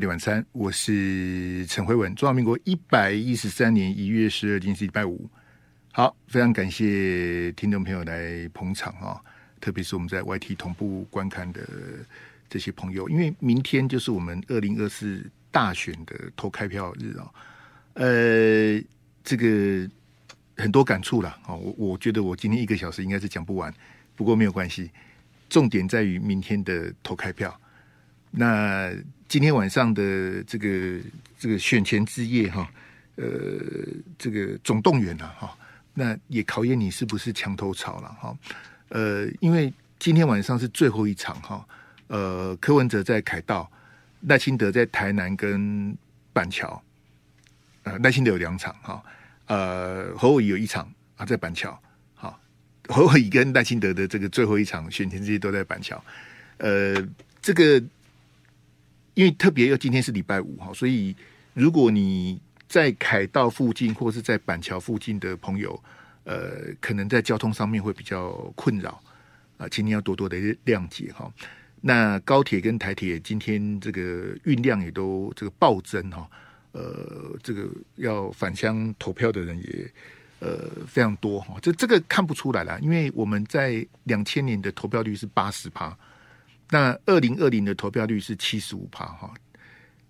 碟晚餐，我是陈辉文。中华民国一百一十三年一月十二日是礼拜五。好，非常感谢听众朋友来捧场啊、特别是我们在 YT 同步观看的这些朋友，因为明天就是我们二零二四大选的投开票日啊、呃，这个很多感触了啊！我我觉得我今天一个小时应该是讲不完，不过没有关系，重点在于明天的投开票。那今天晚上的这个这个选前之夜哈，呃，这个总动员了哈，那也考验你是不是墙头草了哈，呃，因为今天晚上是最后一场哈，呃，柯文哲在凯道，赖清德在台南跟板桥，呃，赖清德有两场哈，呃，侯友宜有一场啊在板桥，好，侯友宜跟赖清德的这个最后一场选前之夜都在板桥，呃，这个。因为特别又今天是礼拜五哈，所以如果你在凯道附近或是在板桥附近的朋友，呃，可能在交通上面会比较困扰啊，请你要多多的谅解哈。那高铁跟台铁今天这个运量也都这个暴增哈，呃，这个要返乡投票的人也呃非常多哈。这这个看不出来了，因为我们在两千年的投票率是八十趴。那二零二零的投票率是七十五趴哈，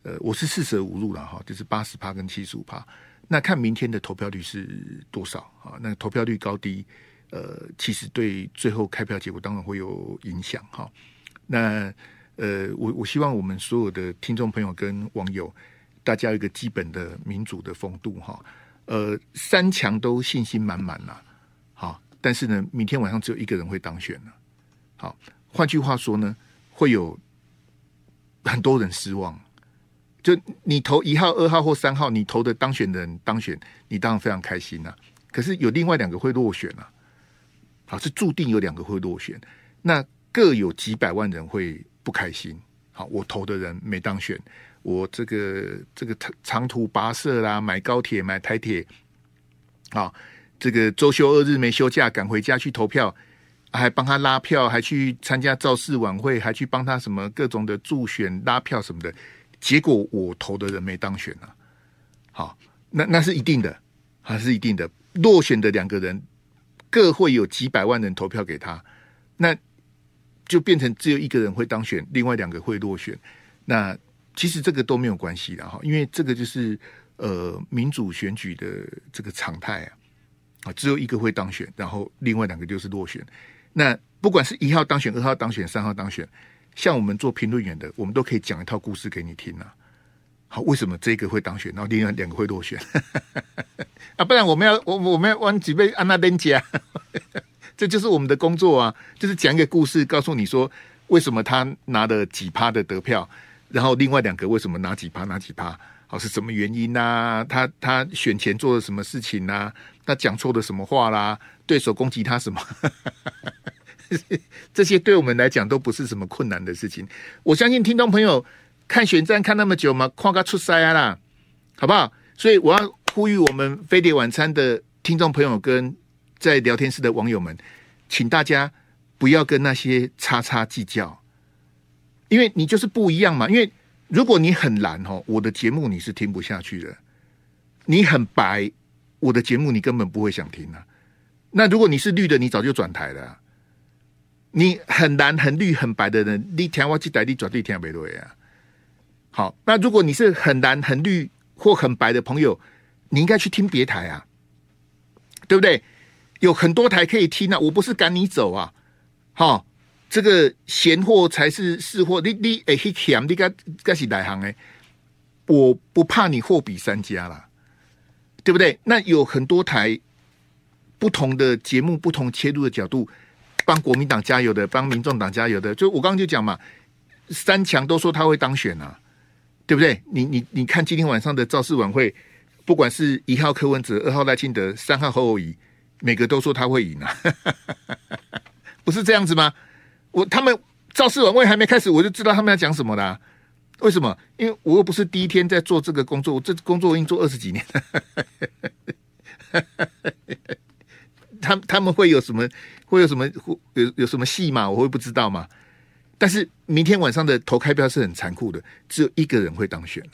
呃，我是四舍五入了哈，就是八十趴跟七十五趴。那看明天的投票率是多少啊？那投票率高低，呃，其实对最后开票结果当然会有影响哈。那呃，我我希望我们所有的听众朋友跟网友，大家有一个基本的民主的风度哈。呃，三强都信心满满了，好，但是呢，明天晚上只有一个人会当选了。好，换句话说呢。会有很多人失望，就你投一号、二号或三号，你投的当选人当选，你当然非常开心呐、啊。可是有另外两个会落选啊，好，是注定有两个会落选，那各有几百万人会不开心。好，我投的人没当选，我这个这个长长途跋涉啦，买高铁、买台铁，啊，这个周休二日没休假，赶回家去投票。还帮他拉票，还去参加造势晚会，还去帮他什么各种的助选拉票什么的，结果我投的人没当选啊。好，那那是一定的，还是一定的。落选的两个人各会有几百万人投票给他，那就变成只有一个人会当选，另外两个会落选。那其实这个都没有关系的哈，因为这个就是呃民主选举的这个常态啊。啊，只有一个会当选，然后另外两个就是落选。那不管是一号当选、二号当选、三号当选，像我们做评论员的，我们都可以讲一套故事给你听啊。好，为什么这个会当选，然后另外两个会落选？啊，不然我们要我我们要往几倍按那边讲，这就是我们的工作啊，就是讲一个故事，告诉你说为什么他拿了几趴的得票，然后另外两个为什么拿几趴拿几趴？好，是什么原因呐、他他选前做了什么事情呐、他讲错了什么话啦？对手攻击他什么？这些对我们来讲都不是什么困难的事情。我相信听众朋友看选战看那么久嘛，跨个出塞啊啦，好不好？所以我要呼吁我们飞碟晚餐的听众朋友跟在聊天室的网友们，请大家不要跟那些叉叉计较，因为你就是不一样嘛。因为如果你很蓝哦，我的节目你是听不下去的；你很白，我的节目你根本不会想听啊。那如果你是绿的，你早就转台了。你很蓝、很绿、很白的人，你听我这台，你绝对听不落啊。好，那如果你是很蓝、很绿或很白的朋友，你应该去听别台啊，对不对？有很多台可以听啊。我不是赶你走啊，好。这个闲货才是是货，你你哎嘿强，你该该是哪行哎？我不怕你货比三家啦，对不对？那有很多台不同的节目，不同切入的角度，帮国民党加油的，帮民众党加油的。就我刚刚就讲嘛，三强都说他会当选啊，对不对？你你你看今天晚上的造势晚会，不管是一号柯文哲、二号赖清德、三号侯友宜，每个都说他会赢啊，不是这样子吗？我他们造势晚会还没开始，我就知道他们要讲什么啦。为什么？因为我又不是第一天在做这个工作，我这工作我已经做二十几年了。他他们会有什么？会有什么？有有什么戏码？我会不知道吗？但是明天晚上的投开票是很残酷的，只有一个人会当选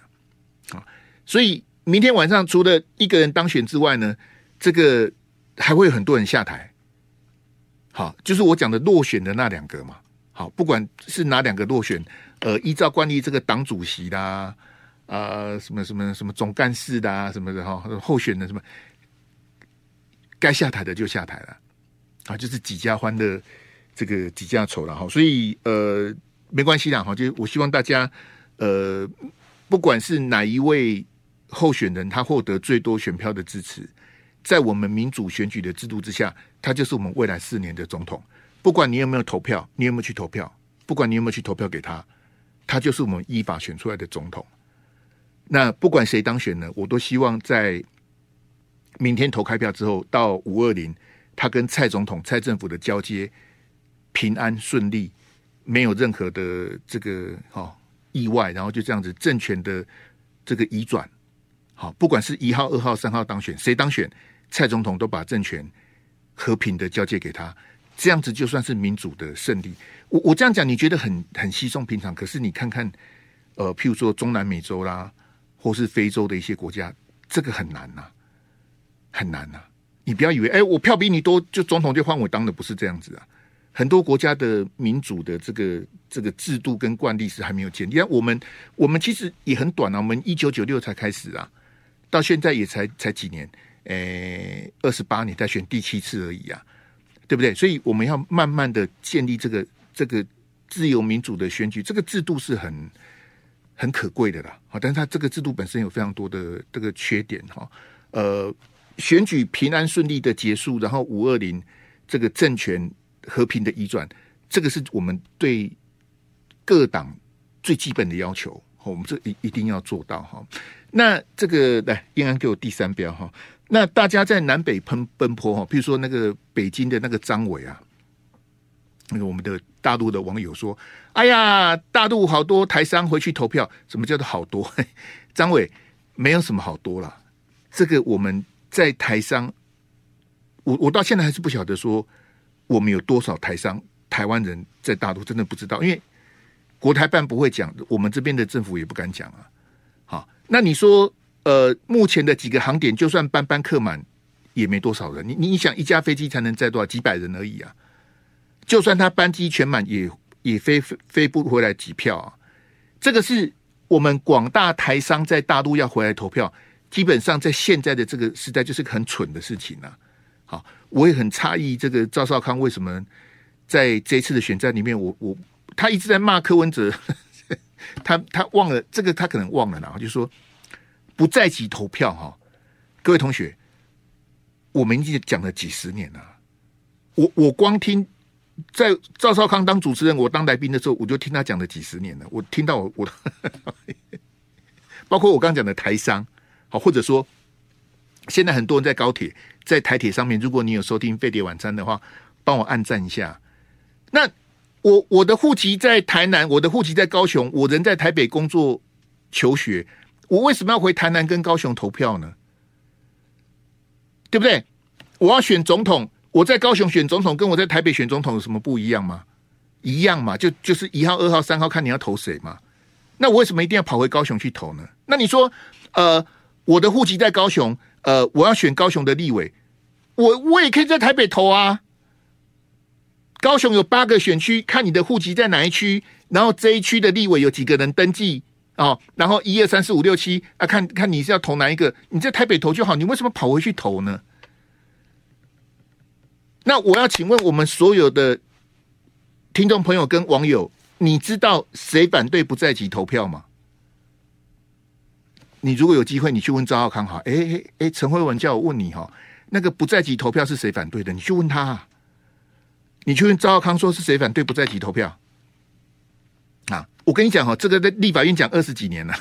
啊。所以明天晚上除了一个人当选之外呢，这个还会有很多人下台。好，就是我讲的落选的那两个嘛。好，不管是哪两个落选，呃，依照惯例，这个党主席啦，啊、什么什么什么总干事的啊，什么的哈，候选的什么，该下台的就下台了，啊，就是几家欢乐，这个几家愁了哈。所以呃，没关系啦哈，就我希望大家呃，不管是哪一位候选人，他获得最多选票的支持，在我们民主选举的制度之下，他就是我们未来四年的总统。不管你有没有投票，你有没有去投票，不管你有没有去投票给他，他就是我们依法选出来的总统。那不管谁当选呢，我都希望在明天投开票之后，到五二零，他跟蔡总统、蔡政府的交接平安顺利，没有任何的这个哦意外，然后就这样子政权的这个移转。好，不管是一号、二号、三号当选，谁当选，蔡总统都把政权和平的交接给他。这样子就算是民主的胜利。我我这样讲，你觉得很很稀松平常。可是你看看，呃，譬如说中南美洲啦，或是非洲的一些国家，这个很难呐、很难呐、啊。你不要以为，哎，我票比你多，就总统就换我当的，不是这样子啊。很多国家的民主的这个这个制度跟惯例是还没有建立。我们我们其实也很短啊，我们一九九六才开始啊，到现在也才才几年，诶，二十八年才选第七次而已啊。对不对？所以我们要慢慢的建立这个这个自由民主的选举，这个制度是很很可贵的啦。好，但是它这个制度本身有非常多的这个缺点哈。呃，选举平安顺利的结束，然后五二零这个政权和平的移转，这个是我们对各党最基本的要求。我们这一一定要做到哈。那这个来，应安给我第三标哈。那大家在南北奔奔波哈，比如说那个北京的那个张伟啊，那个我们的大陆的网友说：“哎呀，大陆好多台商回去投票，什么叫做好多？” 张伟没有什么好多了。这个我们在台商，我我到现在还是不晓得说我们有多少台商台湾人在大陆，真的不知道，因为国台办不会讲，我们这边的政府也不敢讲啊。好，那你说？呃，目前的几个航点，就算班班客满，也没多少人。你你想，一架飞机才能载多少？几百人而已啊！就算他班机全满，也也飞飞不回来几票啊！这个是我们广大台商在大陆要回来投票，基本上在现在的这个时代，就是个很蠢的事情啊！好，我也很诧异，这个赵少康为什么在这一次的选战里面我，我他一直在骂柯文哲，他他忘了这个，他可能忘了，然后就说。不在籍投票哈，各位同学，我们已经讲了几十年了。我我光听在赵少康当主持人，我当来宾的时候，我就听他讲了几十年了。我听到我我，包括我刚讲的台商，好，或者说现在很多人在高铁、在台铁上面，如果你有收听飞碟晚餐的话，帮我按赞一下。那我我的户籍在台南，我的户籍在高雄，我人在台北工作求学。我为什么要回台南跟高雄投票呢？对不对？我要选总统，我在高雄选总统，跟我在台北选总统有什么不一样吗？一样嘛，就就是一号、二号、三号，看你要投谁嘛。那我为什么一定要跑回高雄去投呢？那你说，呃，我的户籍在高雄，呃，我要选高雄的立委，我我也可以在台北投啊。高雄有八个选区，看你的户籍在哪一区，然后这一区的立委有几个人登记。哦，然后一二三四五六七啊，看看你是要投哪一个？你在台北投就好，你为什么跑回去投呢？那我要请问我们所有的听众朋友跟网友，你知道谁反对不在籍投票吗？你如果有机会，你去问赵浩康哈，哎哎哎，陈慧文叫我问你哈，那个不在籍投票是谁反对的？你去问他，你去问赵浩康说是谁反对不在籍投票？啊，我跟你讲哈，这个在立法院讲二十几年了。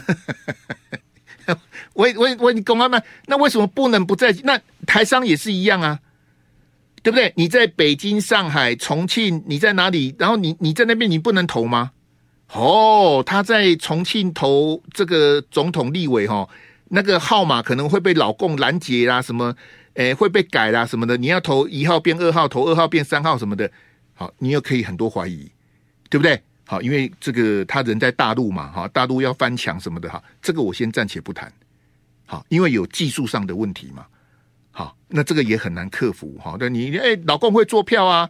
我我我，你公安们，那为什么不能不在？那台商也是一样啊，对不对？你在北京、上海、重庆，你在哪里？然后你你在那边，你不能投吗？哦，他在重庆投这个总统、立委哈，那个号码可能会被老共拦截啦，什么诶会被改啦什么的。你要投一号变二号，投二号变三号什么的。好，你又可以很多怀疑，对不对？好，因为这个他人在大陆嘛，哈，大陆要翻墙什么的哈，这个我先暂且不谈。好，因为有技术上的问题嘛。好，那这个也很难克服。好，那你哎，老共会做票啊，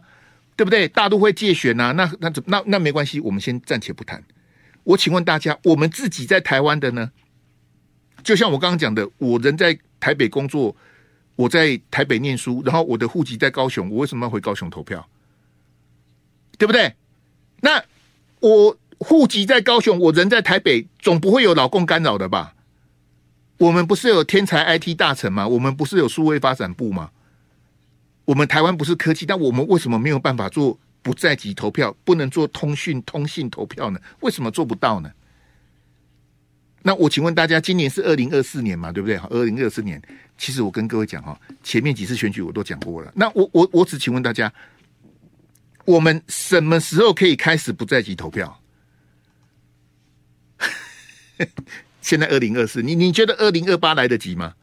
对不对？大陆会借选啊，那那怎那那没关系，我们先暂且不谈。我请问大家，我们自己在台湾的呢？就像我刚刚讲的，我人在台北工作，我在台北念书，然后我的户籍在高雄，我为什么要回高雄投票？对不对？那我户籍在高雄，我人在台北，总不会有老共干扰的吧？我们不是有天才 IT 大臣吗？我们不是有数位发展部吗？我们台湾不是科技，但我们为什么没有办法做不在籍投票？不能做通讯通信投票呢？为什么做不到呢？那我请问大家，今年是二零二四年嘛？对不对？好，二零二四年，其实我跟各位讲哈，前面几次选举我都讲过了。那我我我只请问大家。我们什么时候可以开始不在籍投票？现在二零二四，你你觉得二零二八来得及吗？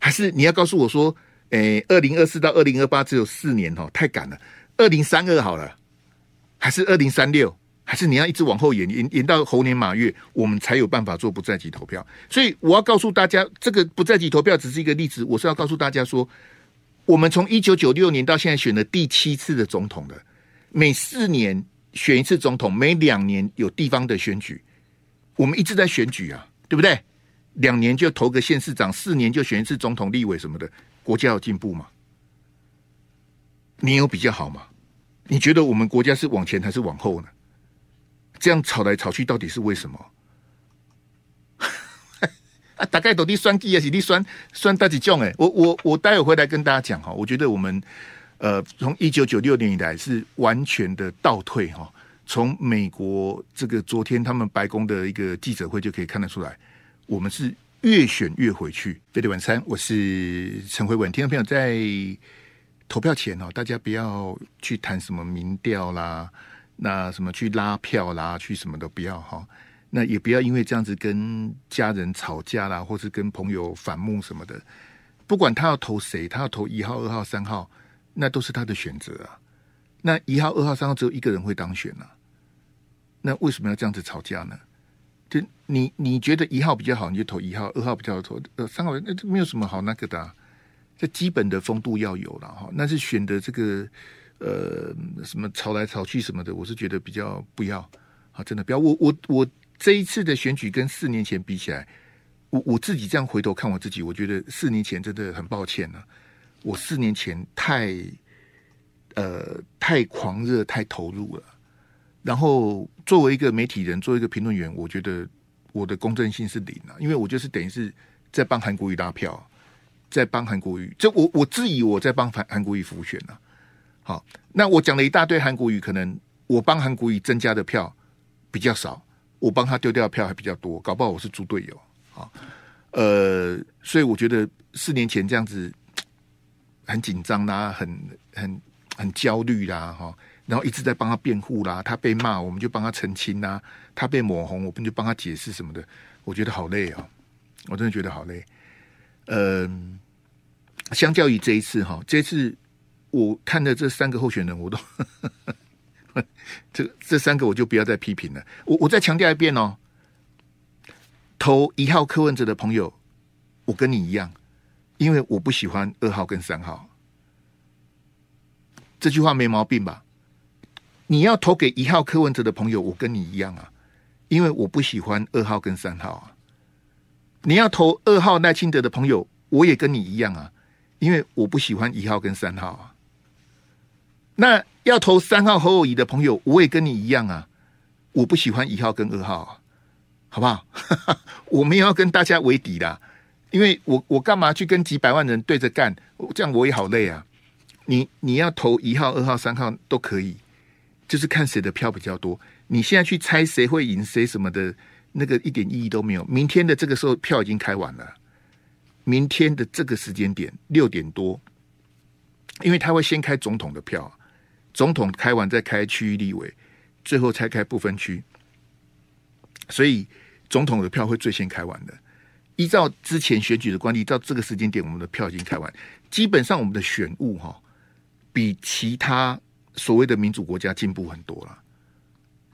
还是你要告诉我说，诶，二零二四到二零二八只有四年哦，太赶了。二零三二好了，还是二零三六？还是你要一直往后延延延到猴年马月，我们才有办法做不在籍投票？所以我要告诉大家，这个不在籍投票只是一个例子，我是要告诉大家说。我们从一九九六年到现在选了第七次的总统的，每四年选一次总统，每两年有地方的选举，我们一直在选举啊，对不对？两年就投个县市长，四年就选一次总统、立委什么的，国家有进步吗？你有比较好吗？你觉得我们国家是往前还是往后呢？这样吵来吵去，到底是为什么？啊，大概都滴酸计也是你酸酸大几种哎，我我我待会回来跟大家讲哈，我觉得我们呃从一九九六年以来是完全的倒退哈，从美国这个昨天他们白宫的一个记者会就可以看得出来，我们是越选越回去。飞碟晚餐，我是陈慧文，听众朋友在投票前哦，大家不要去谈什么民调啦，那什么去拉票啦，去什么都不要哈。那也不要因为这样子跟家人吵架啦，或是跟朋友反目什么的。不管他要投谁，他要投一号、二号、三号，那都是他的选择啊。那一号、二号、三号只有一个人会当选啊。那为什么要这样子吵架呢？就你你觉得一号比较好，你就投一号；二号比较好投呃三号，那这没有什么好那个的。这基本的风度要有了哈。那是选的这个呃什么吵来吵去什么的，我是觉得比较不要啊，真的不要。我我我。这一次的选举跟四年前比起来，我我自己这样回头看我自己，我觉得四年前真的很抱歉了。我四年前太呃太狂热、太投入了。然后作为一个媒体人，作为一个评论员，我觉得我的公正性是零啊，因为我就是等于是在帮韩国瑜拉票，在帮韩国瑜。这我我自以我在帮韩韩国瑜浮选了。好，那我讲了一大堆韩国瑜，可能我帮韩国瑜增加的票比较少。我帮他丢掉的票还比较多，搞不好我是猪队友啊。呃，所以我觉得四年前这样子很紧张啦，很很很焦虑啦，哈，然后一直在帮他辩护啦，他被骂我们就帮他澄清啦，他被抹红我们就帮他解释什么的，我觉得好累啊，我真的觉得好累。嗯、相较于这一次哈，这次我看的这三个候选人，我都。这这三个我就不要再批评了。我我再强调一遍哦，投一号柯文哲的朋友，我跟你一样，因为我不喜欢二号跟三号。这句话没毛病吧？你要投给一号柯文哲的朋友，我跟你一样啊，因为我不喜欢二号跟三号啊。你要投二号赖清德的朋友，我也跟你一样啊，因为我不喜欢一号跟三号啊。那。要投三号侯友宜的朋友，我也跟你一样啊！我不喜欢一号跟二号啊，好不好？我没有要跟大家为敌啦，因为我我干嘛去跟几百万人对着干？这样我也好累啊！你你要投一号、二号、三号都可以，就是看谁的票比较多。你现在去猜谁会赢谁什么的，那个一点意义都没有。明天的这个时候票已经开完了，明天的这个时间点六点多，因为他会先开总统的票。总统开完再开区域立委，最后才开不分区，所以总统的票会最先开完的。依照之前选举的惯例，到这个时间点，我们的票已经开完。基本上，我们的选务哈，比其他所谓的民主国家进步很多了。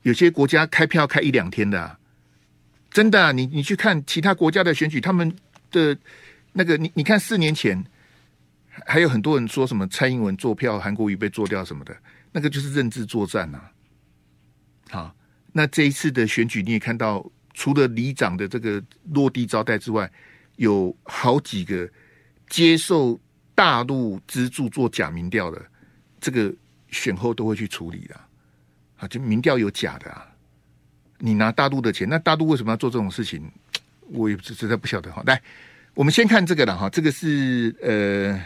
有些国家开票开一两天的，真的，你你去看其他国家的选举，他们的那个，你你看四年前还有很多人说什么蔡英文做票，韩国瑜被做掉什么的，那个就是认知作战呐。好，那这一次的选举你也看到，除了里长的这个落地招待之外，有好几个接受大陆资助做假民调的，这个选后都会去处理的。啊，就民调有假的啊！你拿大陆的钱，那大陆为什么要做这种事情？我也实在不晓得哈。来，我们先看这个了哈，这个是呃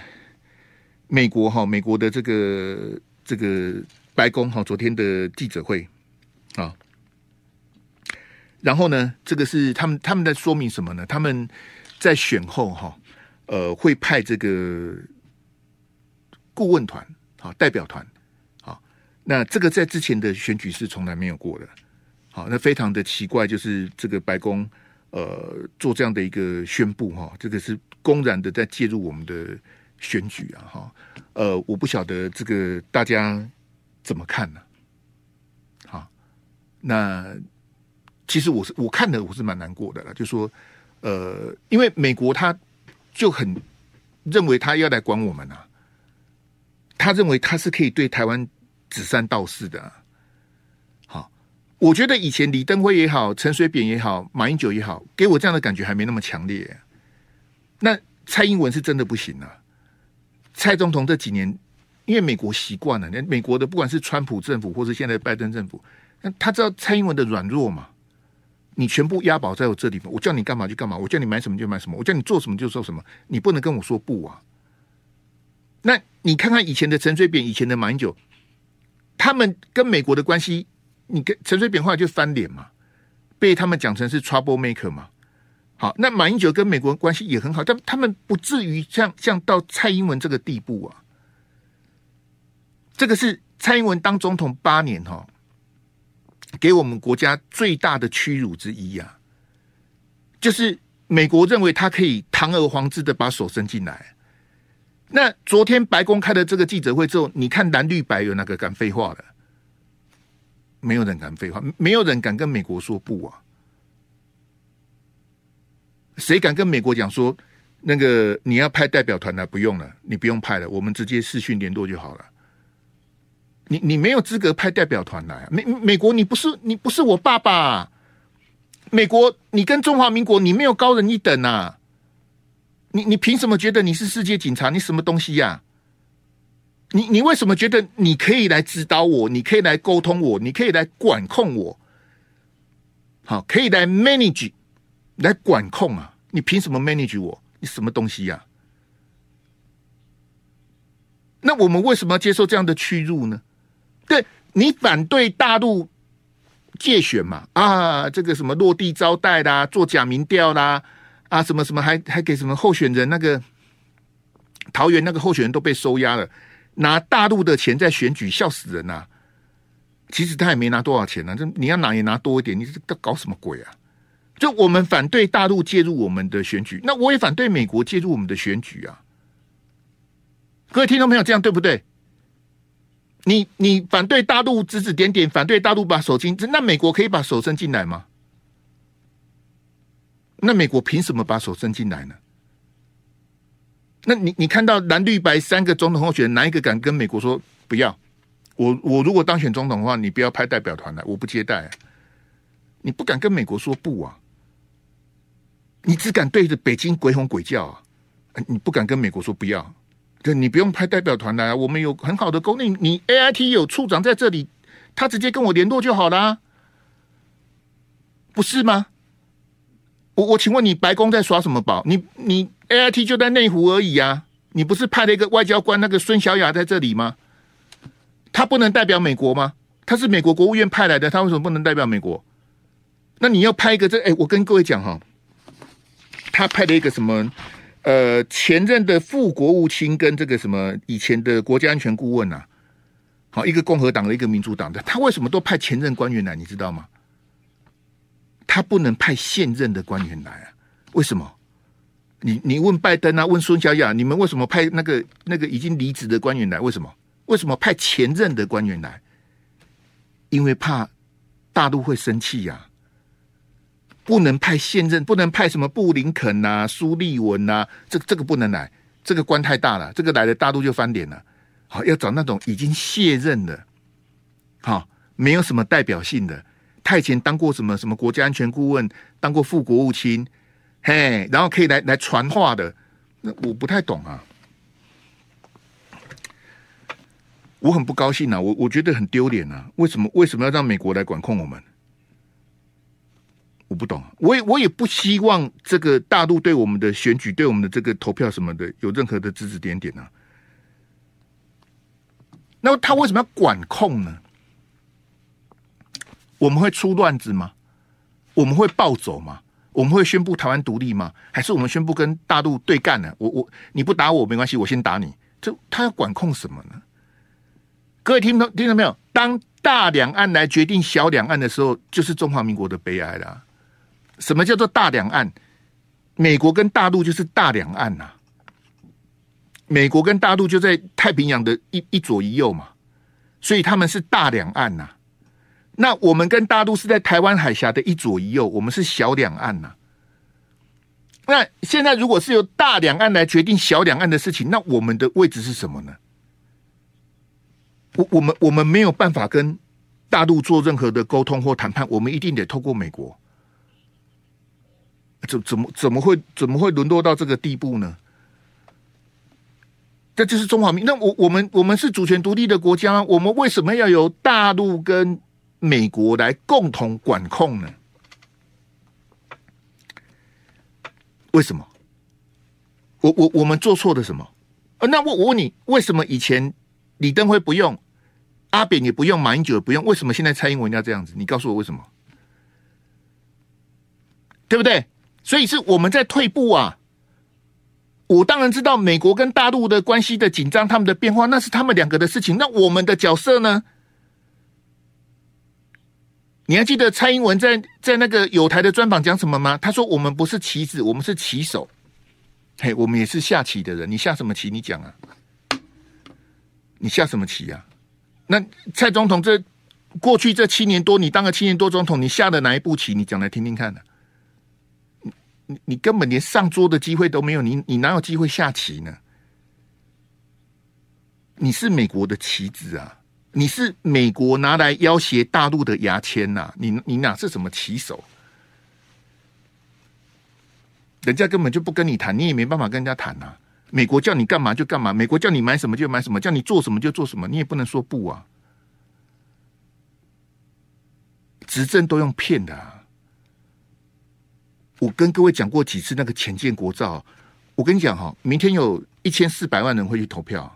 美国哈，美国的这个这个白宫哈，昨天的记者会啊。然后呢，这个是他们他们在说明什么呢？他们在选后哈，呃，会派这个顾问团啊，代表团。那这个在之前的选举是从来没有过的，好，那非常的奇怪，就是这个白宫呃做这样的一个宣布哈，这个是公然的在介入我们的选举啊哈，呃，我不晓得这个大家怎么看呢？好，那其实我是我看的我是蛮难过的了，就说呃，因为美国他就很认为他要来管我们啊，他认为他是可以对台湾。指三道四的，好，我觉得以前李登辉也好，陈水扁也好，马英九也好，给我这样的感觉还没那么强烈。那蔡英文是真的不行啊！蔡总统这几年，因为美国习惯了，那美国的不管是川普政府，或是现在拜登政府，那他知道蔡英文的软弱嘛？你全部押宝在我这里，我叫你干嘛就干嘛，我叫你买什么就买什么，我叫你做什么就做什么，你不能跟我说不啊！那你看看以前的陈水扁，以前的马英九。他们跟美国的关系，你跟陈水扁后来就翻脸嘛，被他们讲成是 trouble maker 嘛。好，那马英九跟美国关系也很好，但他们不至于像像到蔡英文这个地步啊。这个是蔡英文当总统八年哈，给我们国家最大的屈辱之一啊，就是美国认为他可以堂而皇之的把手伸进来。那昨天白宫开的这个记者会之后，你看蓝绿白有哪个敢废话的？没有人敢废话，没有人敢跟美国说不啊！谁敢跟美国讲说那个你要派代表团来？不用了，你不用派了，我们直接视讯联络就好了。你你没有资格派代表团来，美美国你不是你不是我爸爸，美国你跟中华民国你没有高人一等啊！你你凭什么觉得你是世界警察？你什么东西呀、你你为什么觉得你可以来指导我？你可以来沟通我？你可以来管控我？好，可以来 manage 来管控啊？你凭什么 manage 我？你什么东西呀、那我们为什么要接受这样的屈辱呢？对，你反对大陆借选嘛？啊，这个什么落地招待啦，做假民调啦。啊，什么什么还还给什么候选人那个桃园那个候选人都被收押了，拿大陆的钱在选举，笑死人呐、其实他也没拿多少钱呢、这你要拿也拿多一点，你这搞什么鬼啊？就我们反对大陆介入我们的选举，那我也反对美国介入我们的选举啊！各位听众朋友，这样对不对？你你反对大陆指指点点，反对大陆把手进，那美国可以把手伸进来吗？那美国凭什么把手伸进来呢？那你你看到蓝绿白三个总统候选人，哪一个敢跟美国说不要？我我如果当选总统的话，你不要派代表团来，我不接待。你不敢跟美国说不啊？你只敢对着北京鬼吼鬼叫啊！你不敢跟美国说不要，对，你不用派代表团来啊，我们有很好的功能，你 AIT 有处长在这里，他直接跟我联络就好啦，不是吗？我我请问你，白宫在耍什么宝？你你 A I T 就在内湖而已啊！你不是派了一个外交官，那个孙小雅在这里吗？他不能代表美国吗？他是美国国务院派来的，他为什么不能代表美国？那你要派一个这？哎，我跟各位讲哈，他派了一个什么？呃，前任的副国务卿跟这个什么以前的国家安全顾问啊，好，一个共和党的，一个民主党的，他为什么都派前任官员来？你知道吗？他不能派现任的官员来啊？为什么？你你问拜登啊，问孙小雅，你们为什么派那个那个已经离职的官员来？为什么？为什么派前任的官员来？因为怕大陆会生气呀、不能派现任，不能派什么布林肯呐、啊、苏利文呐、啊，这这个不能来，这个官太大了，这个来了大陆就翻脸了。好，要找那种已经卸任的，好，没有什么代表性的，他以前当过什么什么国家安全顾问，当过副国务卿，嘿，然后可以来来传话的，那我不太懂啊。我很不高兴啊，我我觉得很丢脸啊！为什么为什么要让美国来管控我们？我不懂，我也我也不希望这个大陆对我们的选举、对我们的这个投票什么的有任何的指指点点啊。那他为什么要管控呢？我们会出乱子吗？我们会暴走吗？我们会宣布台湾独立吗？还是我们宣布跟大陆对干呢？我我你不打我没关系，我先打你。这他要管控什么呢？各位听到听到没有？当大两岸来决定小两岸的时候，就是中华民国的悲哀了。什么叫做大两岸？美国跟大陆就是大两岸呐。美国跟大陆就在太平洋的一一左一右嘛，所以他们是大两岸呐。那我们跟大陆是在台湾海峡的一左一右，我们是小两岸呐。那现在如果是由大两岸来决定小两岸的事情，那我们的位置是什么呢？我我们我们没有办法跟大陆做任何的沟通或谈判，我们一定得透过美国。怎怎么怎么会怎么会沦落到这个地步呢？这就是中华民。那我我们我们是主权独立的国家，我们为什么要由大陆跟美国来共同管控呢？为什么？我我我们做错了什么？啊那我我问你，为什么以前李登辉不用？阿扁也不用，马英九也不用，为什么现在蔡英文要这样子？你告诉我为什么？对不对？所以是我们在退步啊！我当然知道美国跟大陆的关系的紧张，他们的变化，那是他们两个的事情。那我们的角色呢？你还记得蔡英文在在那个友台的专访讲什么吗？他说：“我们不是棋子，我们是棋手。嘿，我们也是下棋的人。你下什么棋？你讲啊！你下什么棋啊？”那蔡总统这过去这七年多，你当了七年多总统，你下的哪一步棋？你讲来听听看呢、啊？你你根本连上桌的机会都没有，你你哪有机会下棋呢？你是美国的棋子啊！你是美国拿来要挟大陆的牙签呐、你你哪是什么棋手？人家根本就不跟你谈，你也没办法跟人家谈呐、美国叫你干嘛就干嘛，美国叫你买什么就买什么，叫你做什么就做什么，你也不能说不啊。执政都用骗的啊。我跟各位讲过几次那个潜舰国造，我跟你讲哈，明天有一千四百万人会去投票。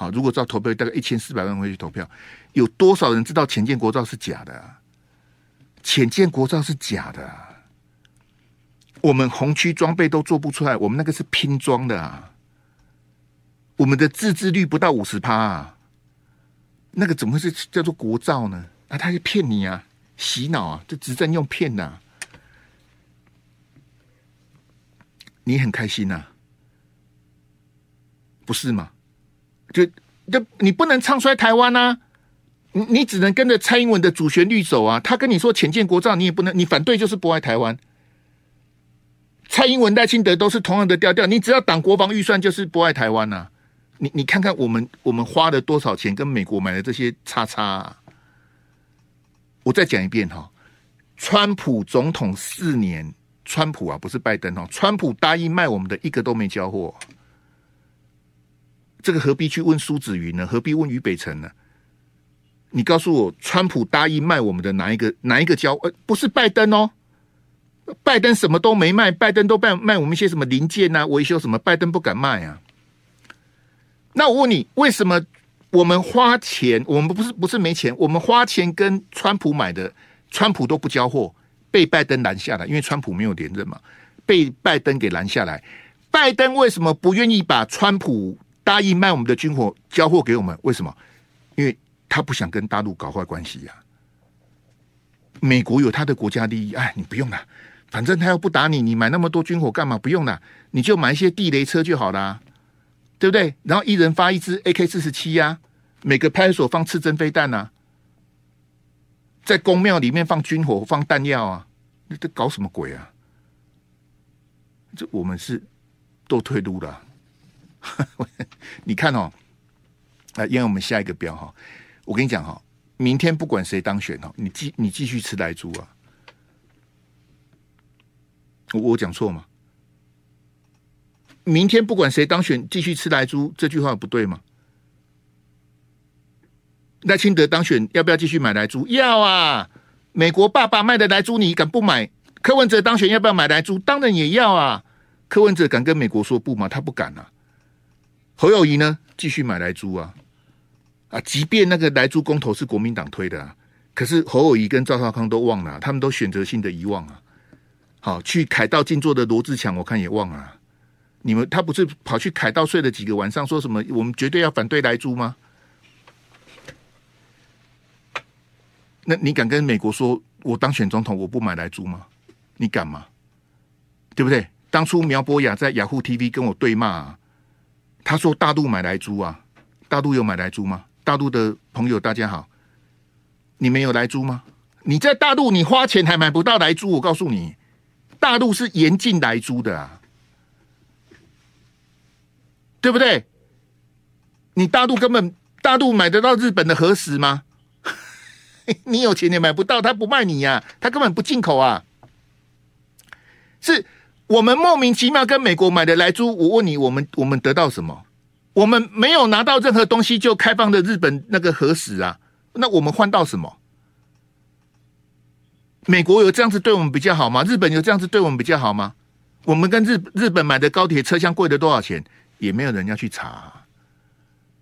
好，如果照投票，大概一千四百万人会去投票，有多少人知道潜舰国造是假的啊？潜舰国造是假的啊。我们红区装备都做不出来，我们那个是拼装的啊。我们的自制率不到五十趴啊，那个怎么会是叫做国造呢？啊，他是骗你啊，洗脑啊，这执政用骗呐、啊，你很开心呐、不是吗？就就你不能唱衰台湾呐、啊，你你只能跟着蔡英文的主旋律走啊。他跟你说浅见国造，你也不能，你反对就是不爱台湾。蔡英文、赖清德都是同样的调调，你只要挡国防预算，就是不爱台湾呐、啊。你你看看我们我们花了多少钱跟美国买的这些叉叉啊？我再讲一遍哈，川普总统四年，川普啊不是拜登哦，川普答应卖我们的一个都没交货，这个何必去问苏子云呢？何必问于北辰呢？你告诉我，川普答应卖我们的哪一个哪一个交？呃，不是拜登哦，拜登什么都没卖，拜登都卖卖我们一些什么零件啊、维修什么，拜登不敢卖啊。那我问你，为什么我们花钱？我们不是不是没钱，我们花钱跟川普买的，川普都不交货，被拜登拦下来，因为川普没有连任嘛，被拜登给拦下来。拜登为什么不愿意把川普答应卖我们的军火交货给我们？为什么？因为他不想跟大陆搞坏关系呀、美国有他的国家利益，哎，你不用了，反正他要不打你，你买那么多军火干嘛？不用了，你就买一些地雷车就好了。对不对？然后一人发一支 AK 四十七呀，每个派出所放刺针飞弹呐、啊，在宫庙里面放军火、放弹药啊，你这搞什么鬼啊？这我们是都退路了。你看哦，啊，因为我们下一个标哈，我跟你讲哈，明天不管谁当选哦，你继你继续吃莱猪啊。我我讲错吗？明天不管谁当选，继续吃莱猪，这句话不对吗？赖清德当选，要不要继续买莱猪？要啊！美国爸爸卖的莱猪，你敢不买？柯文哲当选，要不要买莱猪？当然也要啊！柯文哲敢跟美国说不吗？他不敢啊！侯友宜呢？继续买莱租啊！啊，即便那个莱租公投是国民党推的啊，可是侯友宜跟赵少康都忘了，他们都选择性的遗忘啊！好，去凯道静坐的罗志强，我看也忘了。你们他不是跑去凯道睡了几个晚上，说什么我们绝对要反对莱租吗？那你敢跟美国说，我当选总统我不买莱租吗？你敢吗？对不对？当初苗博雅在雅虎 TV 跟我对骂啊，他说大陆买来猪啊，大陆有买来猪吗？大陆的朋友大家好，你没有来猪吗？你在大陆你花钱还买不到来猪，我告诉你，大陆是严禁来猪的啊，对不对？你大陆根本大陆买得到日本的核食吗？你有钱也买不到，他不卖你呀、啊，他根本不进口啊！是我们莫名其妙跟美国买的莱猪，我问你，我们我们得到什么？我们没有拿到任何东西就开放的日本那个核食啊，那我们换到什么？美国有这样子对我们比较好吗？日本有这样子对我们比较好吗？我们跟日日本买的高铁车厢贵了多少钱？也没有人要去查、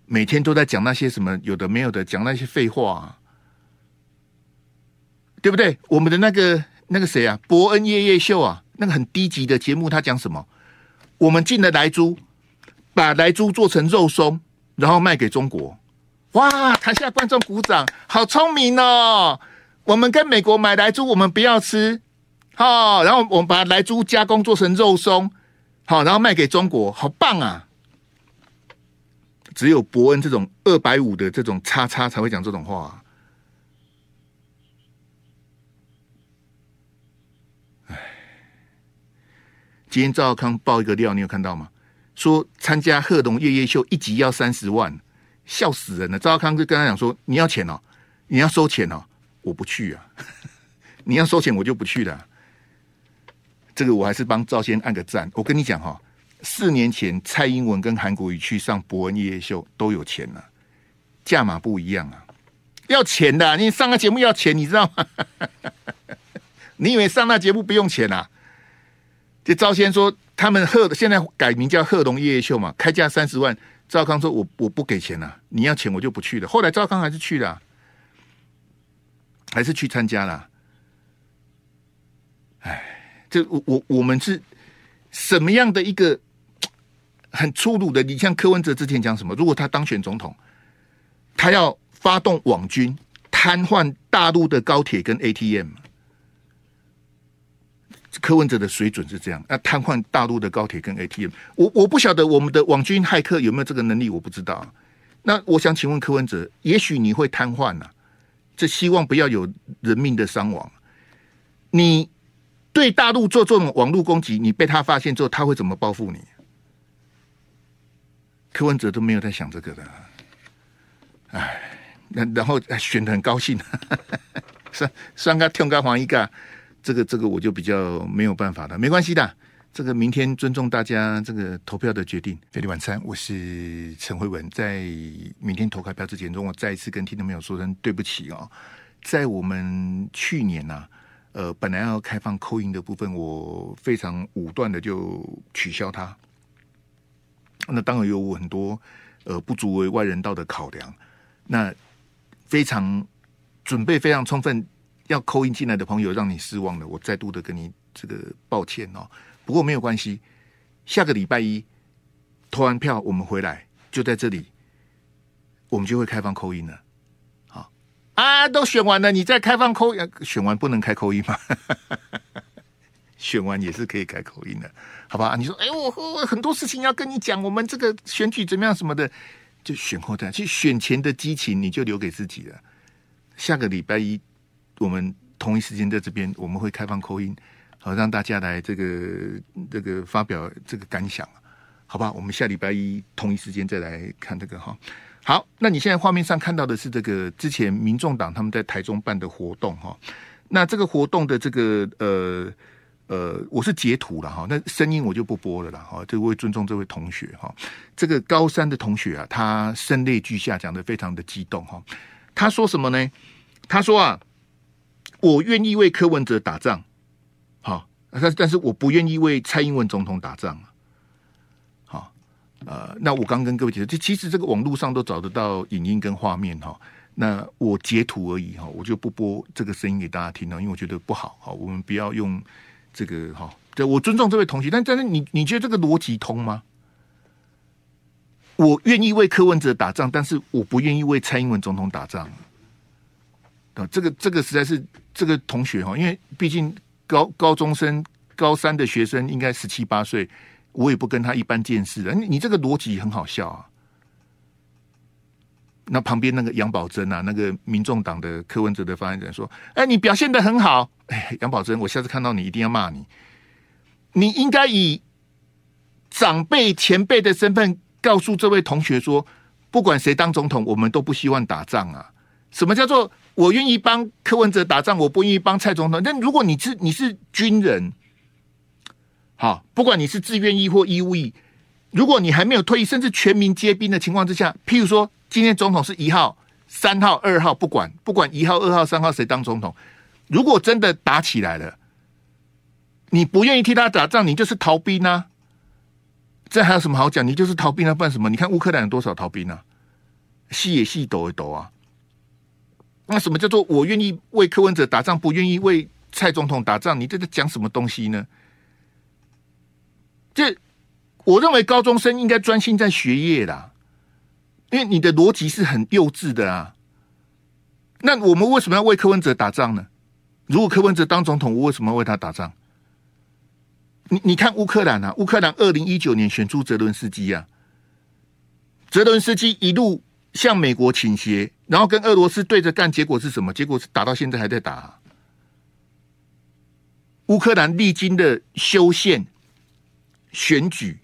每天都在讲那些什么有的没有的，讲那些废话、啊。对不对？我们的那个那个谁啊，伯恩夜夜秀啊，那个很低级的节目，他讲什么？我们进了莱猪，把莱猪做成肉松，然后卖给中国。哇！台下观众鼓掌，好聪明哦！我们跟美国买莱猪，我们不要吃，好，然后我们把莱猪加工做成肉松，好，然后卖给中国，好棒啊！只有伯恩这种二百五的这种叉叉才会讲这种话。今天赵康爆一个料，你有看到吗？说参加贺龙夜夜秀一集要三十万，笑死人了。赵康就跟他讲说：“你要钱哦，你要收钱哦，我不去啊！你要收钱，我就不去了。”这个我还是帮赵先按个赞。我跟你讲哈，四年前蔡英文跟韩国瑜去上博恩夜夜秀都有钱了，价码不一样啊，要钱的。你上个节目要钱，你知道吗？你以为上那节目不用钱啊？就赵先说，他们贺现在改名叫贺龙夜夜秀嘛，开价三十万。赵康说：“我我不给钱了，啊，你要钱我就不去了。”后来赵康还是去了，还是去参加了。哎，这我我我们是什么样的一个很粗鲁的？你像柯文哲之前讲什么？如果他当选总统，他要发动网军，瘫痪大陆的高铁跟 ATM。柯文哲的水准是这样，那瘫痪大陆的高铁跟 ATM，我我不晓得我们的网军骇客有没有这个能力，我不知道。那我想请问柯文哲，也许你会瘫痪呐，这希望不要有人命的伤亡。你对大陆做这种网络攻击，你被他发现之后，他会怎么报复你？柯文哲都没有在想这个的。哎，那然后选得很高兴，算算个跳高黄一个。这个这个我就比较没有办法了，没关系的。这个明天尊重大家这个投票的决定。美丽晚餐，我是陈慧文。在明天投开票之前，中我再一次跟听众朋友说声对不起哦。在我们去年呐、呃，本来要开放扣音的部分，我非常武断的就取消它。那当然有很多呃不足为外人道的考量。那非常准备非常充分。要扣音进来的朋友让你失望了，我再度的跟你这个抱歉哦。不过没有关系，下个礼拜一投完票，我们回来就在这里，我们就会开放扣音了。好啊，都选完了，你再开放扣选完不能开扣音吗？选完也是可以开口音的，好吧？你说，哎，我我很多事情要跟你讲，我们这个选举怎么样什么的，就选后再去选前的激情，你就留给自己了。下个礼拜一。我们同一时间在这边，我们会开放口音好让大家来这个这个发表这个感想，好吧？我们下礼拜一同一时间再来看这个哈。好，那你现在画面上看到的是这个之前民众党他们在台中办的活动哈。那这个活动的这个呃呃，我是截图了哈，那声音我就不播了啦哈，这位尊重这位同学哈。这个高三的同学啊，他声泪俱下，讲得非常的激动哈。他说什么呢？他说啊，我愿意为柯文哲打仗，好，但但是我不愿意为蔡英文总统打仗好。呃，那我刚跟各位解释，这其实这个网络上都找得到影音跟画面哈。那我截图而已哈，我就不播这个声音给大家听了，因为我觉得不好哈。我们不要用这个哈。对，我尊重这位同学，但但是你你觉得这个逻辑通吗？我愿意为柯文哲打仗，但是我不愿意为蔡英文总统打仗。啊，这个这个实在是这个同学哈，因为毕竟高高中生、高三的学生应该十七八岁。我也不跟他一般见识的，你你这个逻辑很好笑啊。那旁边那个杨宝珍啊，那个民众党的柯文哲的发言人说：“哎，你表现得很好。”哎，杨宝珍，我下次看到你一定要骂你。你应该以长辈前辈的身份告诉这位同学说：“不管谁当总统，我们都不希望打仗啊。”什么叫做我愿意帮柯文哲打仗，我不愿意帮蔡总统？但如果你是你是军人。好，不管你是自愿役或义务役，如果你还没有退役，甚至全民皆兵的情况之下，譬如说今天总统是一号、三号、二号，不管不管一号、二号、三号谁当总统，如果真的打起来了，你不愿意替他打仗，你就是逃兵啊！这还有什么好讲？你就是逃兵啊！不然什么？你看乌克兰有多少逃兵啊？戏也戏，抖也抖啊！那什么叫做我愿意为柯文哲打仗，不愿意为蔡总统打仗？你这在讲什么东西呢？这，我认为高中生应该专心在学业啦，因为你的逻辑是很幼稚的啊。那我们为什么要为柯文哲打仗呢？如果柯文哲当总统，我为什么要为他打仗？你你看乌克兰啊，乌克兰二零一九年选出泽伦斯基啊，泽伦斯基一路向美国倾斜，然后跟俄罗斯对着干，结果是什么？结果是打到现在还在打。乌克兰历经的修宪。选举，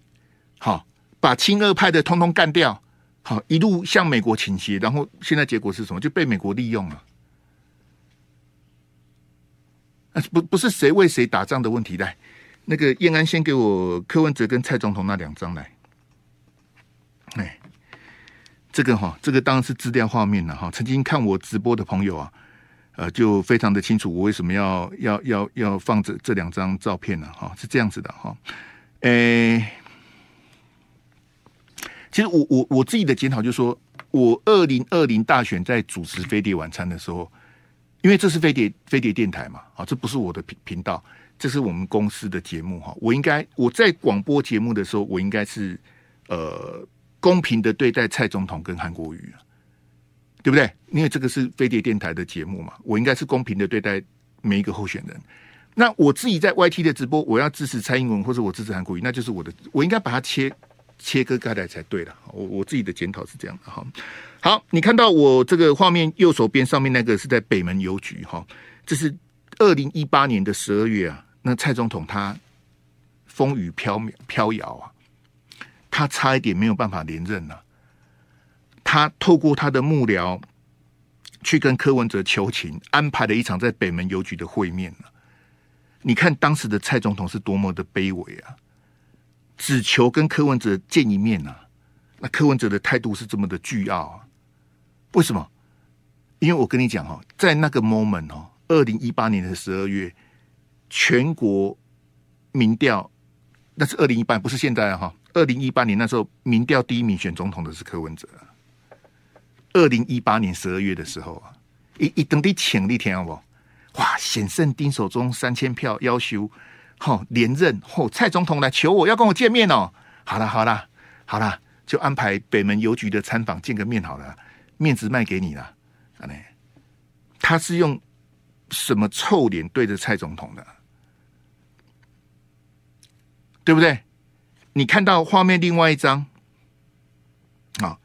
好，把亲俄派的通通干掉，好，一路向美国倾斜，然后现在结果是什么？就被美国利用了。啊不不是谁为谁打仗的问题。来，那个燕安先给我柯文哲跟蔡总统那两张来。这个哈，这个当然是资料画面了哈。曾经看我直播的朋友啊，呃，就非常的清楚，我为什么要要要要放这这两张照片呢？哈，是这样子的哈。诶、其实我我我自己的检讨就是说，我二零二零大选在主持飞碟晚餐的时候，因为这是飞碟飞碟电台嘛，啊，这不是我的频频道，这是我们公司的节目哈。我应该我在广播节目的时候，我应该是呃公平的对待蔡总统跟韩国瑜啊，对不对？因为这个是飞碟电台的节目嘛，我应该是公平的对待每一个候选人。那我自己在 YT 的直播，我要支持蔡英文或者我支持韩国瑜，那就是我的，我应该把它切切割开来才对了。我我自己的检讨是这样的哈。好，你看到我这个画面右手边上面那个是在北门邮局哈，这是二零一八年的十二月啊。那蔡总统他风雨飘渺飘摇啊，他差一点没有办法连任了。他透过他的幕僚去跟柯文哲求情，安排了一场在北门邮局的会面。你看当时的蔡总统是多么的卑微啊！只求跟柯文哲见一面啊！那柯文哲的态度是这么的倨傲啊！为什么？因为我跟你讲哈，在那个 moment 哦，二零一八年的十二月，全国民调那是二零一八，不是现在哈。二零一八年那时候，民调第一名选总统的是柯文哲。二零一八年十二月的时候啊，一一等地请一天好不好？哇！险胜丁守中三千票要求，好、哦、连任。嚯、哦！蔡总统来求我要跟我见面哦。好了好了好了，就安排北门邮局的参访见个面好了，面子卖给你了。啊，他是用什么臭脸对着蔡总统的？对不对？你看到画面另外一张啊？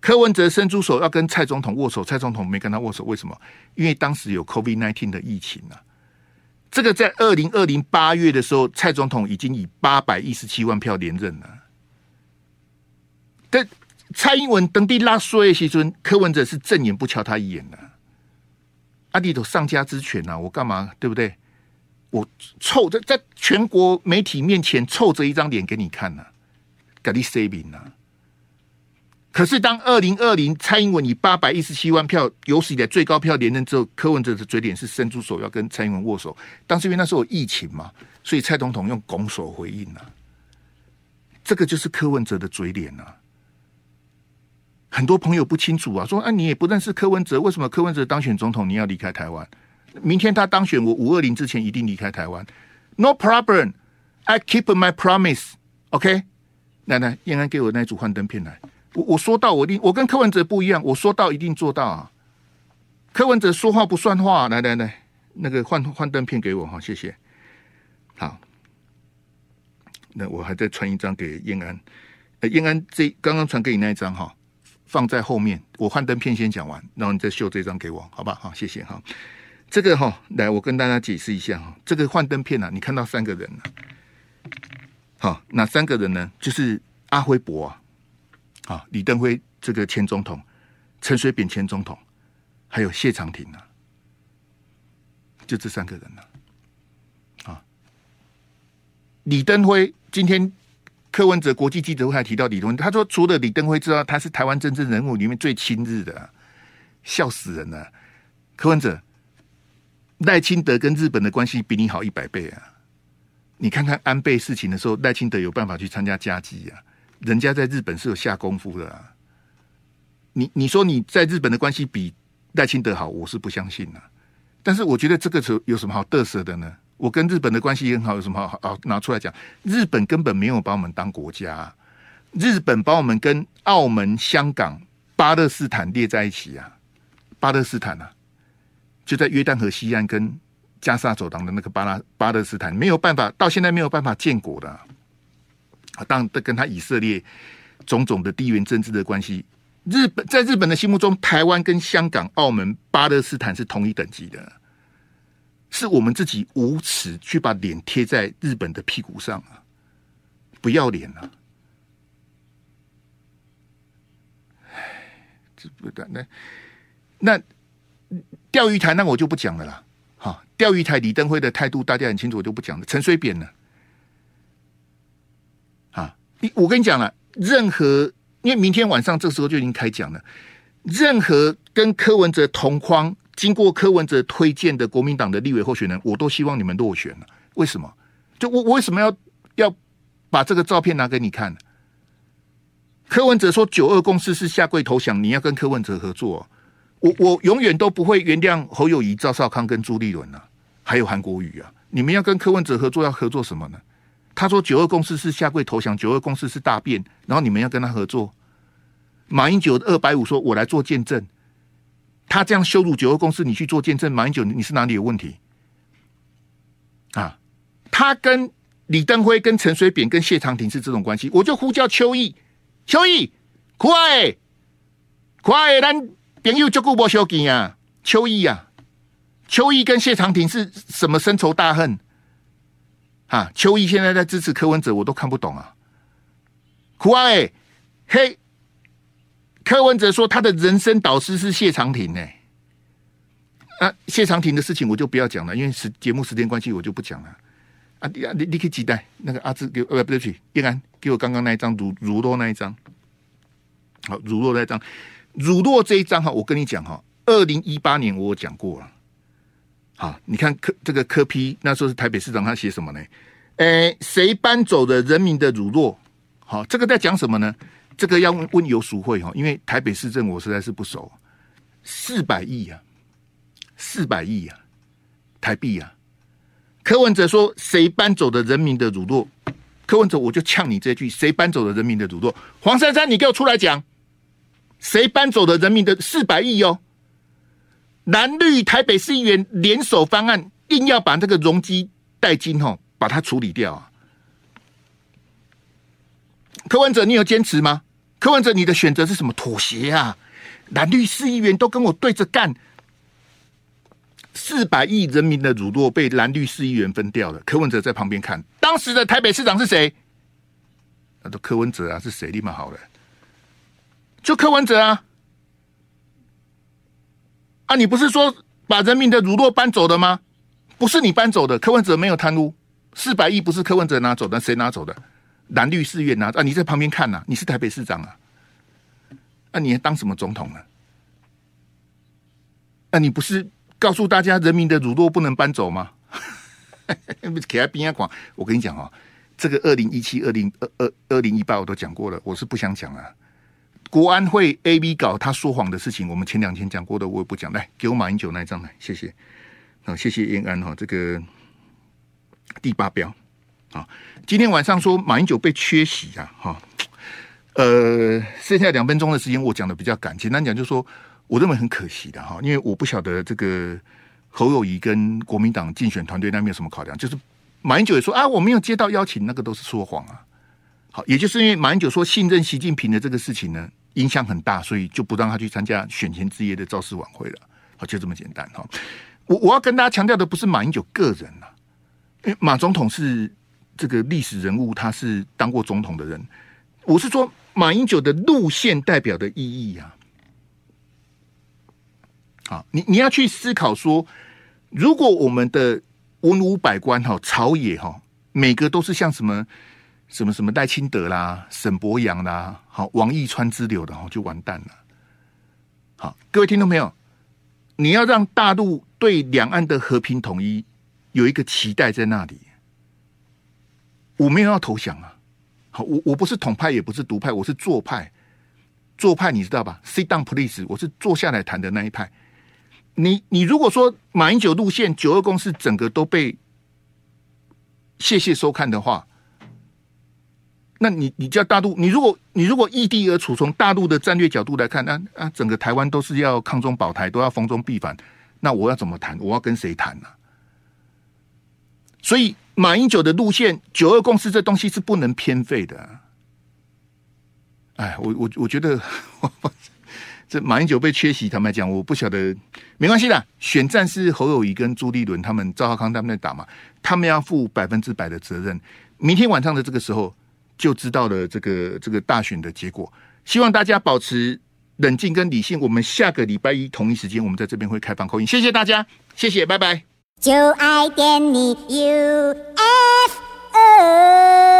柯文哲伸出手要跟蔡总统握手，蔡总统没跟他握手，为什么？因为当时有 COVID-19 的疫情啊。这个在二零二零八月的时候，蔡总统已经以八百一十七万票连任了。但蔡英文登地拉说的时候，柯文哲是正眼不瞧他一眼的。阿弟都上家之犬啊，我干嘛？对不对？我臭着在全国媒体面前臭着一张脸给你看呢、啊，给你 saving 啊！可是当二零二零蔡英文以八百一十七万票有史以来最高票连任之后，柯文哲的嘴脸是伸出手要跟蔡英文握手。当时因为那时候有疫情嘛，所以蔡总统用拱手回应啊。这个就是柯文哲的嘴脸啊。很多朋友不清楚啊，说啊，你也不认识柯文哲，为什么柯文哲当选总统你要离开台湾？明天他当选，我五二零之前一定离开台湾。No problem, I keep my promise. OK，来来，燕安给我那组幻灯片来。我我说到我一定，我跟柯文哲不一样，我说到一定做到啊。柯文哲说话不算话，来来来，那个幻幻灯片给我哈，谢谢。好，那我还再传一张给燕安。呃，燕安这刚刚传给你那一张哈，放在后面。我幻灯片先讲完，然后你再秀这张给我，好吧？好，谢谢哈。这个哈，来，我跟大家解释一下哈。这个幻灯片呢、啊，你看到三个人了。好，哪三个人呢？就是阿辉伯啊，啊，李登辉这个前总统，陈水扁前总统，还有谢长廷啊，就这三个人了。啊，李登辉今天柯文哲国际记者会还提到李登辉，他说除了李登辉之外，他是台湾政治人物里面最亲日的、笑死人了。柯文哲。赖清德跟日本的关系比你好一百倍啊！你看看安倍事情的时候，赖清德有办法去参加加急啊？人家在日本是有下功夫的啊！你你说你在日本的关系比赖清德好，我是不相信的。但是我觉得这个时候有什么好嘚瑟的呢？我跟日本的关系很好，有什么好好拿出来讲？日本根本没有把我们当国家，日本把我们跟澳门、香港、巴勒斯坦列在一起啊！巴勒斯坦啊！就在约旦河西岸跟加沙走廊的那个巴拉巴勒斯坦，没有办法到现在没有办法建国的啊！当然，跟他以色列种种的地缘政治的关系，日本在日本的心目中，台湾跟香港、澳门、巴勒斯坦是同一等级的，是我们自己无耻去把脸贴在日本的屁股上啊！不要脸啊！哎，这不的那。钓鱼台那我就不讲了啦，哈！钓鱼台李登辉的态度大家很清楚，我就不讲了。陈水扁呢？啊，你我跟你讲了，任何因为明天晚上这时候就已经开讲了，任何跟柯文哲同框、经过柯文哲推荐的国民党的立委候选人，我都希望你们落选了。为什么？就我我为什么要要把这个照片拿给你看？柯文哲说九二共识是下跪投降，你要跟柯文哲合作。我我永远都不会原谅侯友宜、赵少康跟朱立伦啊，还有韩国瑜啊！你们要跟柯文哲合作，要合作什么呢？他说九二共识是下跪投降，九二共识是大便，然后你们要跟他合作。马英九二百五说：“我来做见证。”他这样羞辱九二共识，你去做见证，马英九你是哪里有问题？啊，他跟李登辉、跟陈水扁、跟谢长廷是这种关系，我就呼叫邱毅，邱毅，快，快，咱。朋友就顾不修吉啊，邱毅啊，邱毅跟谢长廷是什么深仇大恨？啊，邱毅现在在支持柯文哲，我都看不懂啊。苦啊哎，嘿，柯文哲说他的人生导师是谢长廷呢。啊，谢长廷的事情我就不要讲了，因为时节目时间关系，我就不讲了。啊，你你你可以期待那个阿志给呃不对不起，叶安给我刚刚那一张乳乳酪那一张，好乳酪那一张。乳酪这一章哈，我跟你讲哈，二零一八年我有讲过了。好，你看柯这个柯批那时候是台北市长，他写什么呢？诶，谁搬走的人民的乳酪？好，这个在讲什么呢？这个要问问游淑慧哈，因为台北市政我实在是不熟。四百亿啊，四百亿啊，台币啊。柯文哲说：“谁搬走的人民的乳酪？”柯文哲我就呛你这句：“谁搬走的人民的乳酪？”黄珊珊，你给我出来讲。谁搬走的人民的四百亿哦？蓝绿台北市议员联手方案，硬要把这个容积贷金哦，把它处理掉啊！柯文哲，你有坚持吗？柯文哲，你的选择是什么？妥协啊！蓝绿市议员都跟我对着干，四百亿人民的乳酪被蓝绿市议员分掉了。柯文哲在旁边看，当时的台北市长是谁？那都柯文哲啊，是谁？立马好了，就柯文哲啊！啊，你不是说把人民的乳酪搬走的吗？不是你搬走的，柯文哲没有贪污，四百亿不是柯文哲拿走的，谁拿走的？蓝绿四院拿啊！你在旁边看呐、啊，你是台北市长啊，那、啊、你还当什么总统呢？那、啊、你不是告诉大家人民的乳酪不能搬走吗？给他边广，我跟你讲哦，这个二零一七、二零二二、二零一八我都讲过了，我是不想讲啊。国安会 A B 稿他说谎的事情，我们前两天讲过的，我也不讲。来，给我马英九那一张来，谢谢。好，谢谢燕安哈，这个第八标啊，今天晚上说马英九被缺席啊，哈，呃，剩下两分钟的时间，我讲的比较赶，简单讲就是说，我认为很可惜的哈，因为我不晓得这个侯友谊跟国民党竞选团队那边有什么考量，就是马英九也说啊，我没有接到邀请，那个都是说谎啊。好，也就是因为马英九说信任习近平的这个事情呢，影响很大，所以就不让他去参加选前之夜的造势晚会了。好，就这么简单哈。我我要跟大家强调的不是马英九个人、啊，因为马总统是这个历史人物，他是当过总统的人。我是说马英九的路线代表的意义啊。好，你你要去思考说，如果我们的文武百官哈朝野哈，每个都是像什么什么什么赖清德啦、沈伯洋啦、好王义川之流的哈，就完蛋了。好，各位听众朋友。你要让大陆对两岸的和平统一有一个期待在那里，我没有要投降啊！好，我我不是统派，也不是独派，我是做派。做派你知道吧？Sit down, please。我是坐下来谈的那一派。你你如果说马英九路线九二共识整个都被谢谢收看的话。那你你叫大陆，你如果你如果异地而处，从大陆的战略角度来看，那啊整个台湾都是要抗中保台，都要逢中必反，那我要怎么谈？我要跟谁谈呢？所以马英九的路线，九二共识这东西是不能偏废的。哎，我我我觉得 这马英九被缺席，坦白讲，我不晓得，没关系的。选战是侯友谊跟朱立伦他们、赵少康他们在打嘛，他们要负百分之百的责任。明天晚上的这个时候。就知道了这个这个大选的结果，希望大家保持冷静跟理性。我们下个礼拜一同一时间，我们在这边会开放口音。谢谢大家，谢谢，拜拜。就爱点你，U F O。